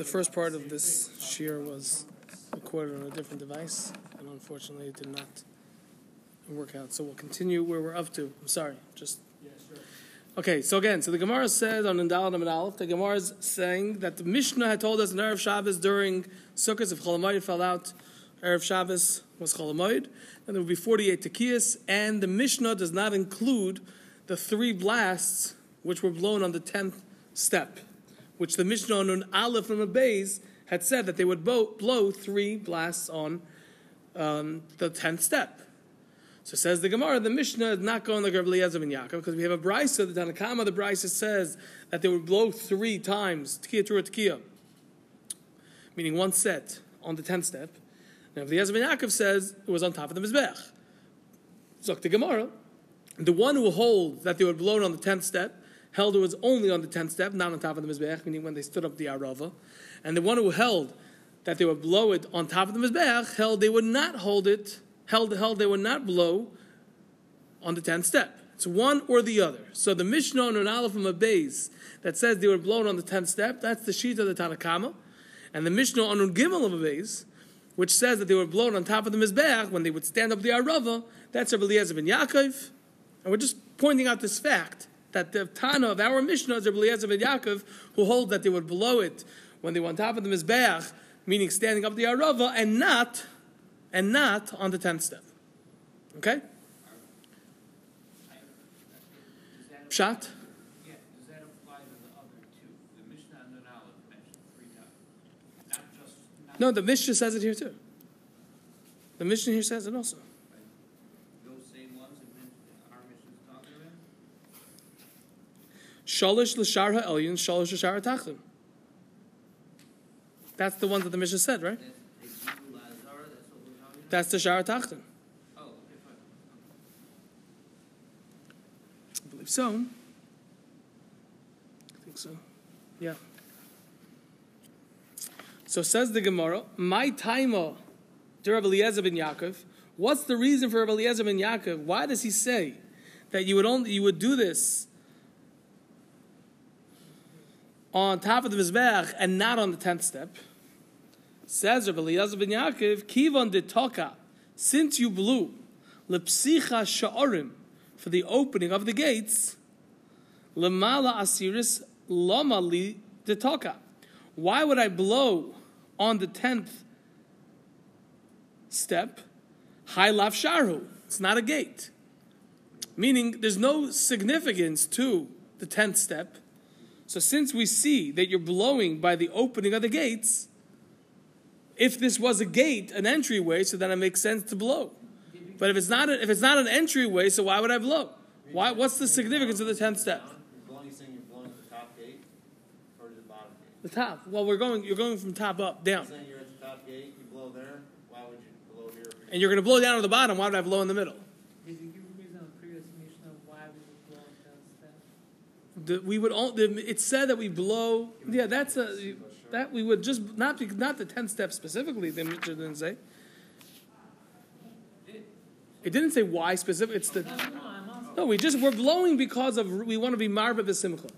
the first part of this shiur was recorded on a different device, and unfortunately it did not work out. So we'll continue where we're up to. I'm sorry, just. Okay, so again, so the Gemara says on Indal and Aleph, the Gemara is saying that the Mishnah had told us in Erev Shabbos during Sukkot, if Cholamoid fell out, Erev Shabbos was Cholamoid, and there would be 48 Tekiyas, and the Mishnah does not include the three blasts which were blown on the 10th step which the Mishnah on Aleph from a had said that they would blow three blasts on um, the tenth step. So says the Gemara, the Mishnah is not going like Rabbi Eliezer ben Yaakov because we have a brisa. The Tanakama, the brisa says that they would blow three times tkiya to tkiya, meaning one set on the tenth step. Now, Rabbi Eliezer ben Yaakov says it was on top of the mizbech. Zok the Gemara, the one who holds that they would blow it on the tenth step held it was only on the tenth step, not on top of the mizbeach, meaning when they stood up the arava, and the one who held that they would blow it on top of the mizbeach held they would not hold it, held held they would not blow on the tenth step. It's one or the other. So the Mishnah on an Aleph from a base that says they were blown on the tenth step, that's the sheet of the Tanakama, and the Mishnah on an Gimel of a base, which says that they were blown on top of the mizbeach when they would stand up the arava, that's Rabbi Eliezer ben Yaakov, and we're just pointing out this fact that the Tana of our Mishnah is Rabbi Eliezer ben Yaakov, who hold that they would blow it when they were on top of the Mizbeach, meaning standing up the Arava, and not, and not on the tenth step. Okay? Pshat? No, the Mishnah says it here too. The Mishnah here says it also. Shalish l'shar ha'elyon, shalish l'shar ha'tachlim. That's the one that the Mishnah said, right? That's the shar ha'tachlim. Oh, I believe so. I think so. Yeah. So says the Gemara, my taima to Rabbi Eliezer ben Yaakov. What's the reason for Rabbi Eliezer ben Yaakov? Why does he say that you would only you would do this on top of the Mizbech and not on the tenth step. Says Rabbi Eliezer ben Yaakov, Kivon de Toka, since you blew, Lepsicha Sha'orim, for the opening of the gates, Lemala Asiris Lama Li de Toka. Why would I blow on the tenth step? High Lav Sharhu. It's not a gate. Meaning there's no significance to the tenth step so since we see that you're blowing by the opening of the gates, if this was a gate, an entryway, so then it makes sense to blow. But if it's not a, if it's not an entryway, so why would I blow? Why? What's the significance of the tenth step? The top. Well, we're going. You're going from top up down. You're at the top gate. You blow there. Why would you blow here? And you're going to blow down at the bottom. Why would I blow in the middle? The, we would all, the, it said that we blow. Yeah, that's a that we would just not not the ten steps specifically. The Mishnah didn't say. It didn't say why specific. It's the no. We just we're blowing because of we want to be marba b'simcha.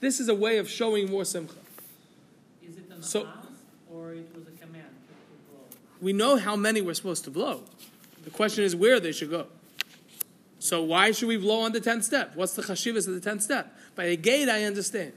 This is a way of showing more simcha. Is it an so, or it was a command to blow? We know how many we're supposed to blow. The question is where they should go. So why should we blow on the tenth step? What's the chashivas of the tenth step? By a gate, I understand.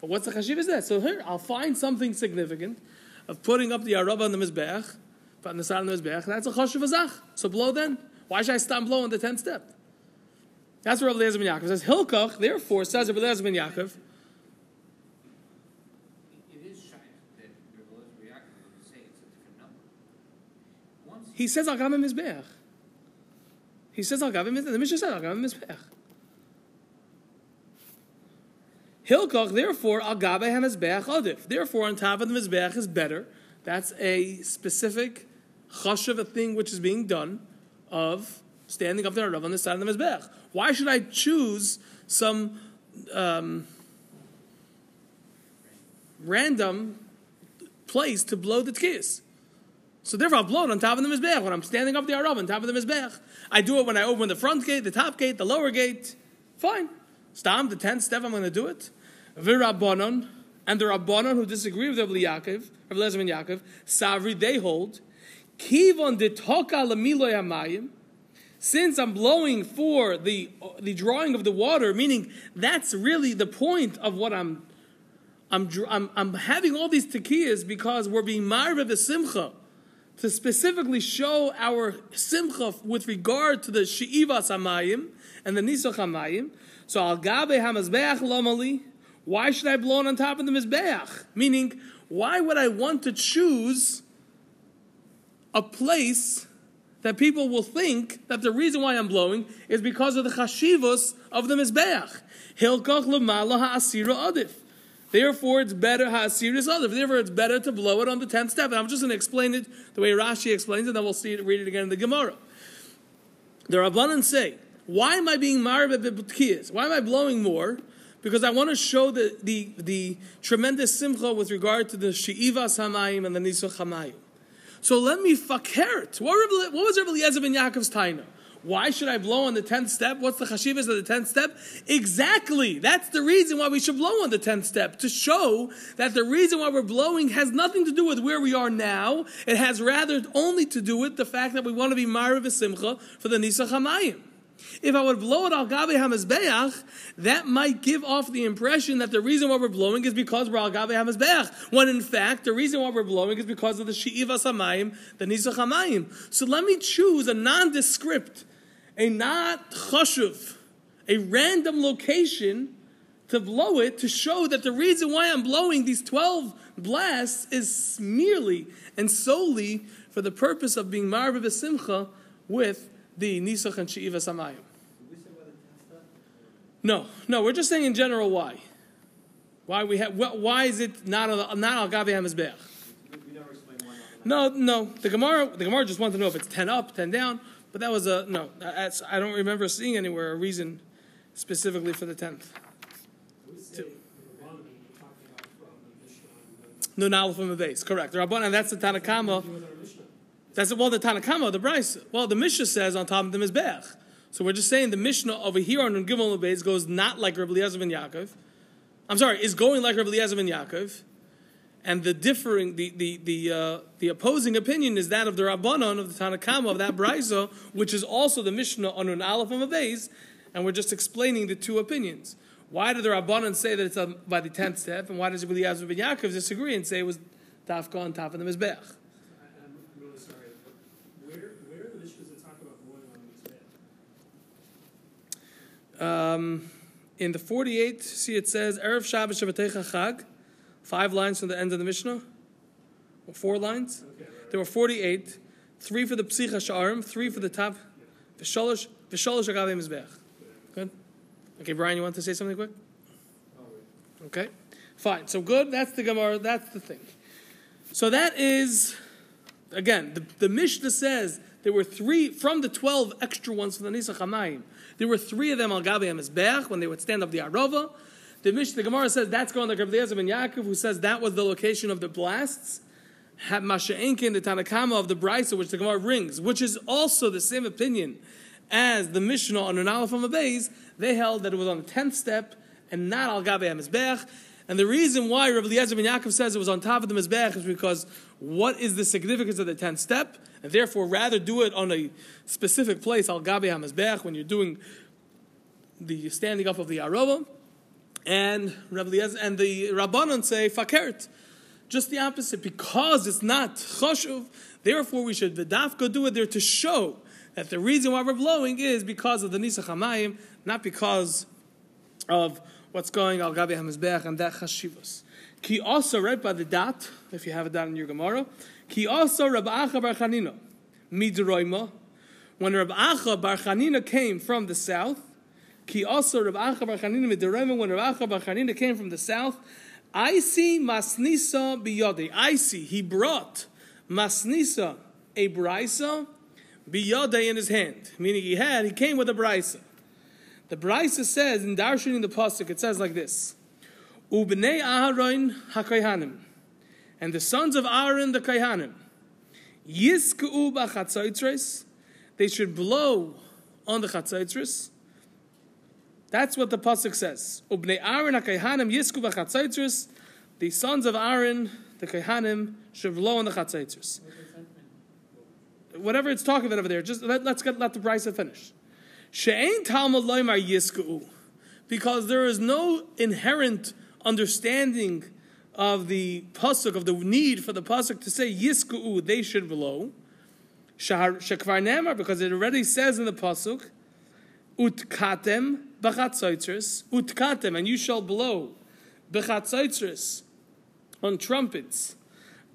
But what's the chashivas there? So here, I'll find something significant of putting up the araba on the mizbeach, but on the side of the mizbeach. That's a chashiv azach. So blow then. Why should I stop blowing on the tenth step? That's what Rabbi Eliezer ben Yaakov says. Hilkach, therefore, says Rabbi Eliezer ben Yaakov. He says I'll give him his beach. He says give him his the Mishnah says. Hilkach, therefore, al gabe hamizbeach adif. Therefore, on top of the mizbeach is better. That's a specific chashav, a thing which is being done of standing up there on the side of the mizbeach. Why should I choose some um, random place to blow the tkis? So therefore, I'll blow it on top of the mizbeach when I'm standing up the arav on top of the mizbeach. I do it when I open the front gate, the top gate, the lower gate. Fine. Stam, the tenth step, I'm going to do it. Virabonon, And the Rabbanon who disagree with Rabbi Yaakov, Rabbi Lezer Yaakov, Savri, they hold, Kivon de toka lamiloy hamayim, since I'm blowing for the, the drawing of the water, meaning that's really the point of what I'm I'm, I'm, I'm having all these tekiyas because we're being marve simcha to specifically show our simcha with regard to the she'iva samayim and the nisach hamayim. So al gabe hamazbeach lomali. Why should I blow it on top of the mizbeach? Meaning, why would I want to choose a place that people will think that the reason why I'm blowing is because of the chashivos of the mizbeach? Hilkach lemala ha'asira adif. Therefore, it's better ha'asiris adif. Therefore, it's better to blow it on the tenth step. And I'm just going to explain it the way Rashi explains it, and then we'll see it, read it again in the Gemara. The Rabbanan say, "Why am I being marib at? Why am I blowing more?" Because I want to show the, the, the tremendous simcha with regard to the she'iva samayim and the nisuch hamayim. So let me fakert. What, what was Rabbi Eliezer ben Yaakov's taina? Why should I blow on the tenth step? What's the chashivas of the tenth step? Exactly. That's the reason why we should blow on the tenth step to show that the reason why we're blowing has nothing to do with where we are now. It has rather only to do with the fact that we want to be marav simcha for the nisa hamayim. If I would blow it al gabe hamazbeach, that might give off the impression that the reason why we're blowing is because we're al gabe hamazbeach. When in fact, the reason why we're blowing is because of the she'iva samayim, the nisa hamayim. So let me choose a nondescript a not chashuv, a random location to blow it to show that the reason why I'm blowing these 12 blasts is merely and solely for the purpose of being marva simcha with the nisach and she'iva samayim. No, no, we're just saying in general why. Why we have? Why is it not al not al hamizbeach? No, no. The Gemara, the Gemara just wants to know if it's ten up, ten down. But that was a no. That's, I don't remember seeing anywhere a reason specifically for the tenth. No, now from the base. Correct. The Rabbanan, that's the Tanakama. That's well, the Tanakama, the Bryce. Well, the Mishnah says on top of the Mizbech. So we're just saying the Mishnah over here on Gimel Beis goes not like Rabbi Eliezer ben Yaakov. I'm sorry, is going like Rabbi Eliezer ben Yaakov. And the differing, the the the uh, the opposing opinion is that of the Rabbanon of the Tanakama of that brisa, which is also the Mishnah on an Aleph and Beis, and we're just explaining the two opinions. Why did the Rabbanon say that it's by the tenth step, and why does Rabbi Eliezer ben Yaakov disagree and say it was tafka on top of the mizbech? I'm really sorry. Where where are the Mishnahs that talk about blowing on the mizbech? Um, in the 48, see it says, Erev Shabbos Shabbatecha Chag, Five lines from the end of the Mishnah? Or four lines? Okay, right. There were 48. Three for the Psicha Sha'arim, three for the top. V'sholosh Agave Mizbech. Good? Okay, Brian, you want to say something quick? Okay. Fine. So good. That's the Gemara. That's the thing. So that is, again, the, the Mishnah says there were three, from the 12 extra ones for the Nisa Hamayim, there were three of them al Gabe Mizbech when they would stand up the Arova. The Mishnah, the Gemara says that's going like Rabbi Eliezer ben Yaakov, who says that was the location of the blasts. Masha'enkin, the Tanakama of the Brisa, which the Gemara brings, which is also the same opinion as the Mishnah on an Aleph Beis, they held that it was on the tenth step and not al Gabe Mizbech. And the reason why Rabbi Eliezer ben Yaakov says it was on top of the Mizbech is because what is the significance of the tenth step? And therefore, rather do it on a specific place, al Gabe Mizbech, when you're doing the standing up of the Arova and Rabbi Eliezer, and the Rabbanon say fakert, just the opposite, because it's not chashuv. Therefore, we should v'dafka do it there to show that the reason why we're blowing is because of the nisach hamayim, not because of what's going al gabi hamizbeach and that chashivas. Ki also right by the dot, if you have it down in your Gemara. Ki also Rabbi Acha Bar Chanina, midroima. When Rabbi Acha Bar Chanina came from the south, Ki also Rav Acha Bar Chanina miderema when Rav Acha Bar Chanina came from the south. I see masnisa biyode. I see he brought masnisa a brisa biyode in his hand, meaning he had he came with a brisa. The brisa says in Darshan in the pasuk it says like this: Ubnei Aharon hakayhanim, and the sons of Aaron the kayhanim, yisku b'chatzaitres, they should blow on the chatzaitres. That's what the pasuk says. Ubnei Aaron hakayhanim yisku b'chatzaitrus the sons of Aaron, the Kehanim, should blow on the mean? Whatever it's talking about over there, just let, let's get, let the Brisa finish. She'ain Talmud loymar yisku, because there is no inherent understanding of the pasuk of the need for the pasuk to say yisku, they should blow. Shekvar nemar, because it already says in the pasuk, utkatem b'chatzaitzers, utkatem, and you shall blow b'chatzaitzers on trumpets,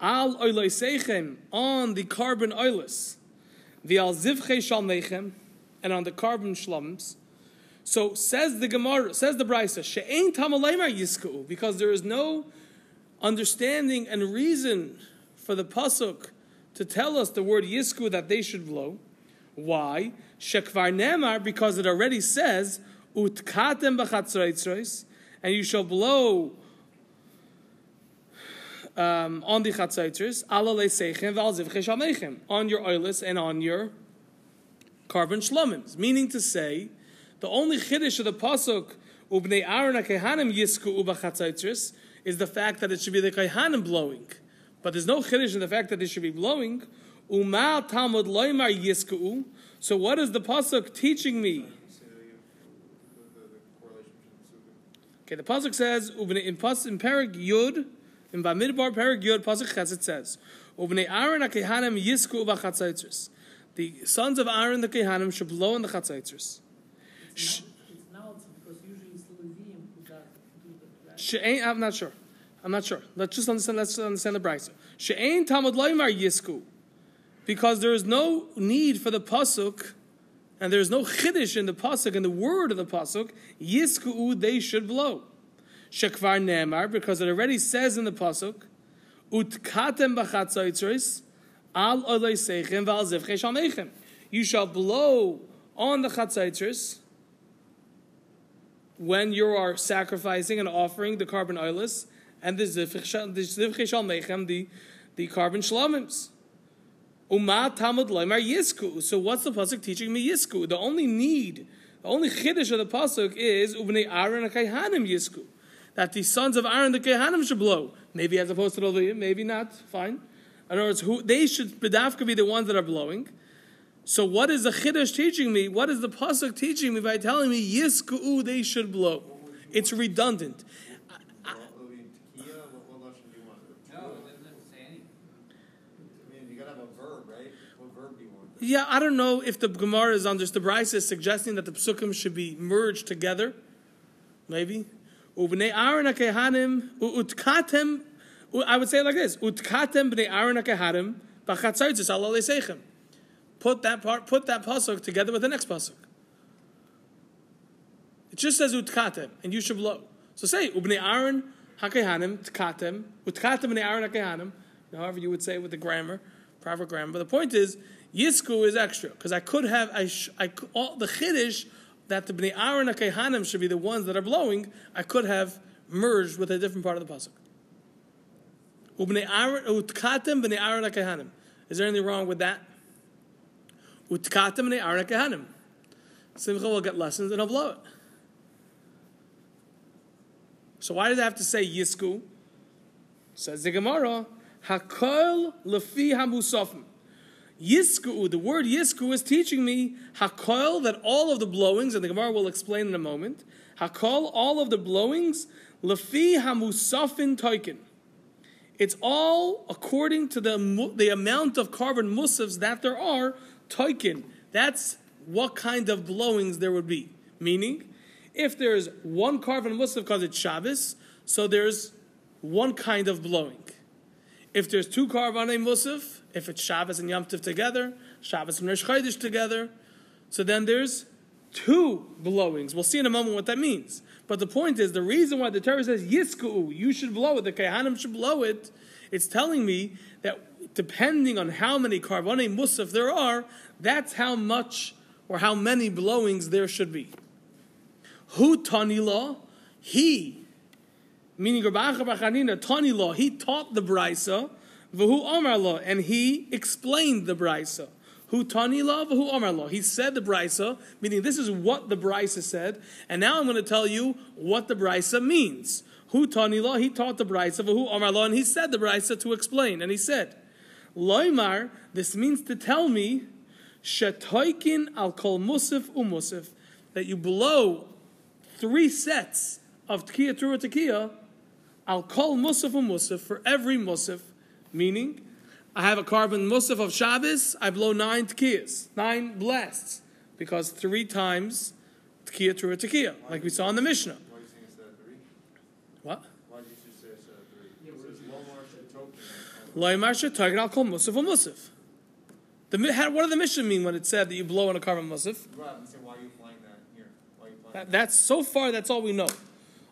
al oiloseichem on the korban oilus, the al zivche shalmechem, and on the korban shlums. So says the Gemara, says the Brisa, she'ein tamaleimer yisku, because there is no understanding and reason for the pasuk to tell us the word yisku that they should blow. Why? Shekvar nemar, because it already says utkatem and you shall blow um, on the zivche on your oilus and on your korban shlomims. Meaning to say, the only chiddush of the pasuk ubnei Aaron kehanim yisku uba chatzaitzers is the fact that it should be the kehanim blowing, but there's no chiddush in the fact that it should be blowing. Umal Talmud loymar yisku. So what is the pasuk teaching me? Okay, the pasuk says "Ubnei- in pas in Perik Yud in Bamidbar pasuk Ches it says Ubnei Aaron yisku b'chatzaitzers. The sons of Aaron the kehanim should blow in the chatzaitzers. It's not, it's not because usually it's Levim who does do the right? She'ain, I'm not sure. I'm not sure. Let's just understand. Let's understand the brisa. She'ain Talmud loymar yisku, because there is no need for the pasuk, and there is no chiddush in the pasuk and the word of the pasuk. Yisku they should blow. Shekvar nemar because it already says in the pasuk, utkatem b'chatzaitzris al v'al. You shall blow on the chatzaitzris when you are sacrificing and offering the korban oilus and the zivchei shalmechem, the the korban shlomims. Uma tamud yisku. So what's the pasuk teaching me yisku? The only need, the only chiddush of the pasuk is ubnei Aaron kaihanim yisku. That the sons of Aaron the kaihanim should blow. Maybe as opposed to the maybe not. Fine. In other words, who they should bedavka be the ones that are blowing. So what is the chiddush teaching me? What is the pasuk teaching me by telling me yisku they should blow? It's redundant. I? Yeah, I don't know if the Gemara is under the Brisa is suggesting that the psukim should be merged together. Maybe. I would say it like this: Utkatem bnei Aaron akehanim b'chatzaitzis alalei seichem. Put that part, put that pasuk together with the next pasuk. It just says utkatem, and you should blow. So say ubnei Aaron hakehanim tkatem utkatem bnei Aaron hakehanim. However you would say it with the grammar, proper grammar. But the point is, yisku is extra because I could have I, sh, I all, the chiddush that the bnei Aaron hakehanim should be the ones that are blowing. I could have merged with a different part of the pasuk. Ubnei Aaron utkatem bnei Aaron hakehanim. Is there anything wrong with that? Utkatem bnei Aaron hakehanim. Simcha will get lessons and he'll blow it. So why does it have to say Yisku? Says the Gemara, Hakol lefi hamusafim. Yisku, the word Yisku is teaching me Hakol that all of the blowings, and the Gemara will explain in a moment, Hakol, all of the blowings, lefi hamusafin toikin. It's all according to the the amount of korban musafs that there are toikin. That's what kind of blowings there would be. Meaning, if there's one korban musaf because it's Shabbos, so there's one kind of blowing. If there's two korban musaf, if it's Shabbos and Yom Tov together, Shabbos and Rosh Chodesh together, so then there's two blowings. We'll see in a moment what that means. But the point is, the reason why the Torah says Yisku, you should blow it, the Kehanim should blow it, it's telling me that depending on how many Karbanei Musaf there are, that's how much or how many blowings there should be. Who Tanila? He, meaning Rabbi Bachanina, Tanila, he taught the Brisa, V'hu Omar Lo, and he explained the Brisa. Who Tanila, who Omar Lo. He said the Brisa, meaning this is what the Brisa said, and now I'm going to tell you what the Brisa means. Who tani law? He taught the brisa. Who Amar law? And he said the brisa to explain. And he said, Loimar. This means to tell me, shetoikin al kol musaf umusaf, that you blow three sets of tkiya trua tekiya, al kol musaf umusaf for every musaf, meaning. I have a korban musaf of Shabbos, I blow nine tekiyas, nine blasts, because three times tekiya trua tekiya, like we saw in the Mishnah. Why are you saying instead of three? What? Why did you just say instead of three? Yeah, what It is says it? Lomar Shetokin. Loimar shetoikin al kol musaf umusaf. The, mi- how- what did the Mishnah mean when it said that you blow on a korban musaf? Right, I'm saying, why are you applying that here? Why are you applying That, that? that's so far. That's all we know.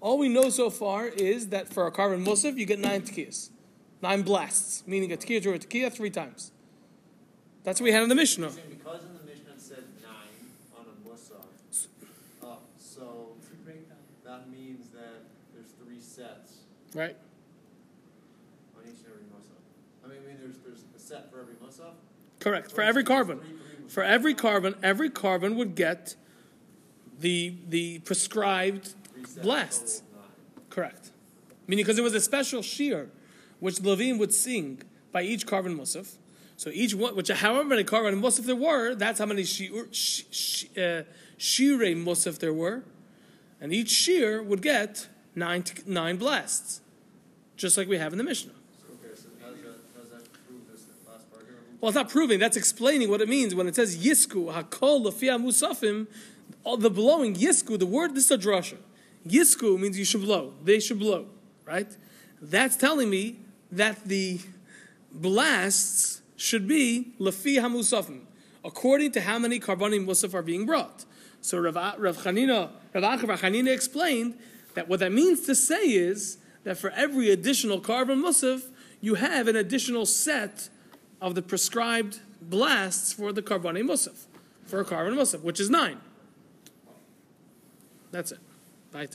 All we know so far is that for a korban musaf, you get nine tekiyas, nine blasts, meaning a tekiya to a tekiya three times. That's what we had in the Mishnah. Because in the Mishnah it said nine on a musaf, uh, so It's a breakdown. that means that there's three sets Right? on each and every musaf. I mean, I mean, there's there's a set for every musaf. Correct. For every korban. For every korban, every korban would get the the prescribed blasts. total of nine. Correct. Meaning, because it was a special shir which the Levine would sing by each korban musaf. So each one, which however many korban musaf there were, that's how many shiur, sh, sh, uh, musaf there were, and each shir would get nine nine blasts, just like we have in the Mishnah. Okay, so does that, does that prove this last part here? Well, it's not proving. That's explaining what it means when it says yisku hakol lefia musafim. All the blowing yisku. The word this is a drasha. Yisku means you should blow. They should blow, right? That's telling me that the blasts should be lefi hamusafim, according to how many karbanim musaf are being brought. So Rav, Rav Chanina, Rav Achav Chanina explained that what that means to say is that for every additional korban musaf, you have an additional set of the prescribed blasts for the korban musaf, for a korban musaf, which is nine. That's it.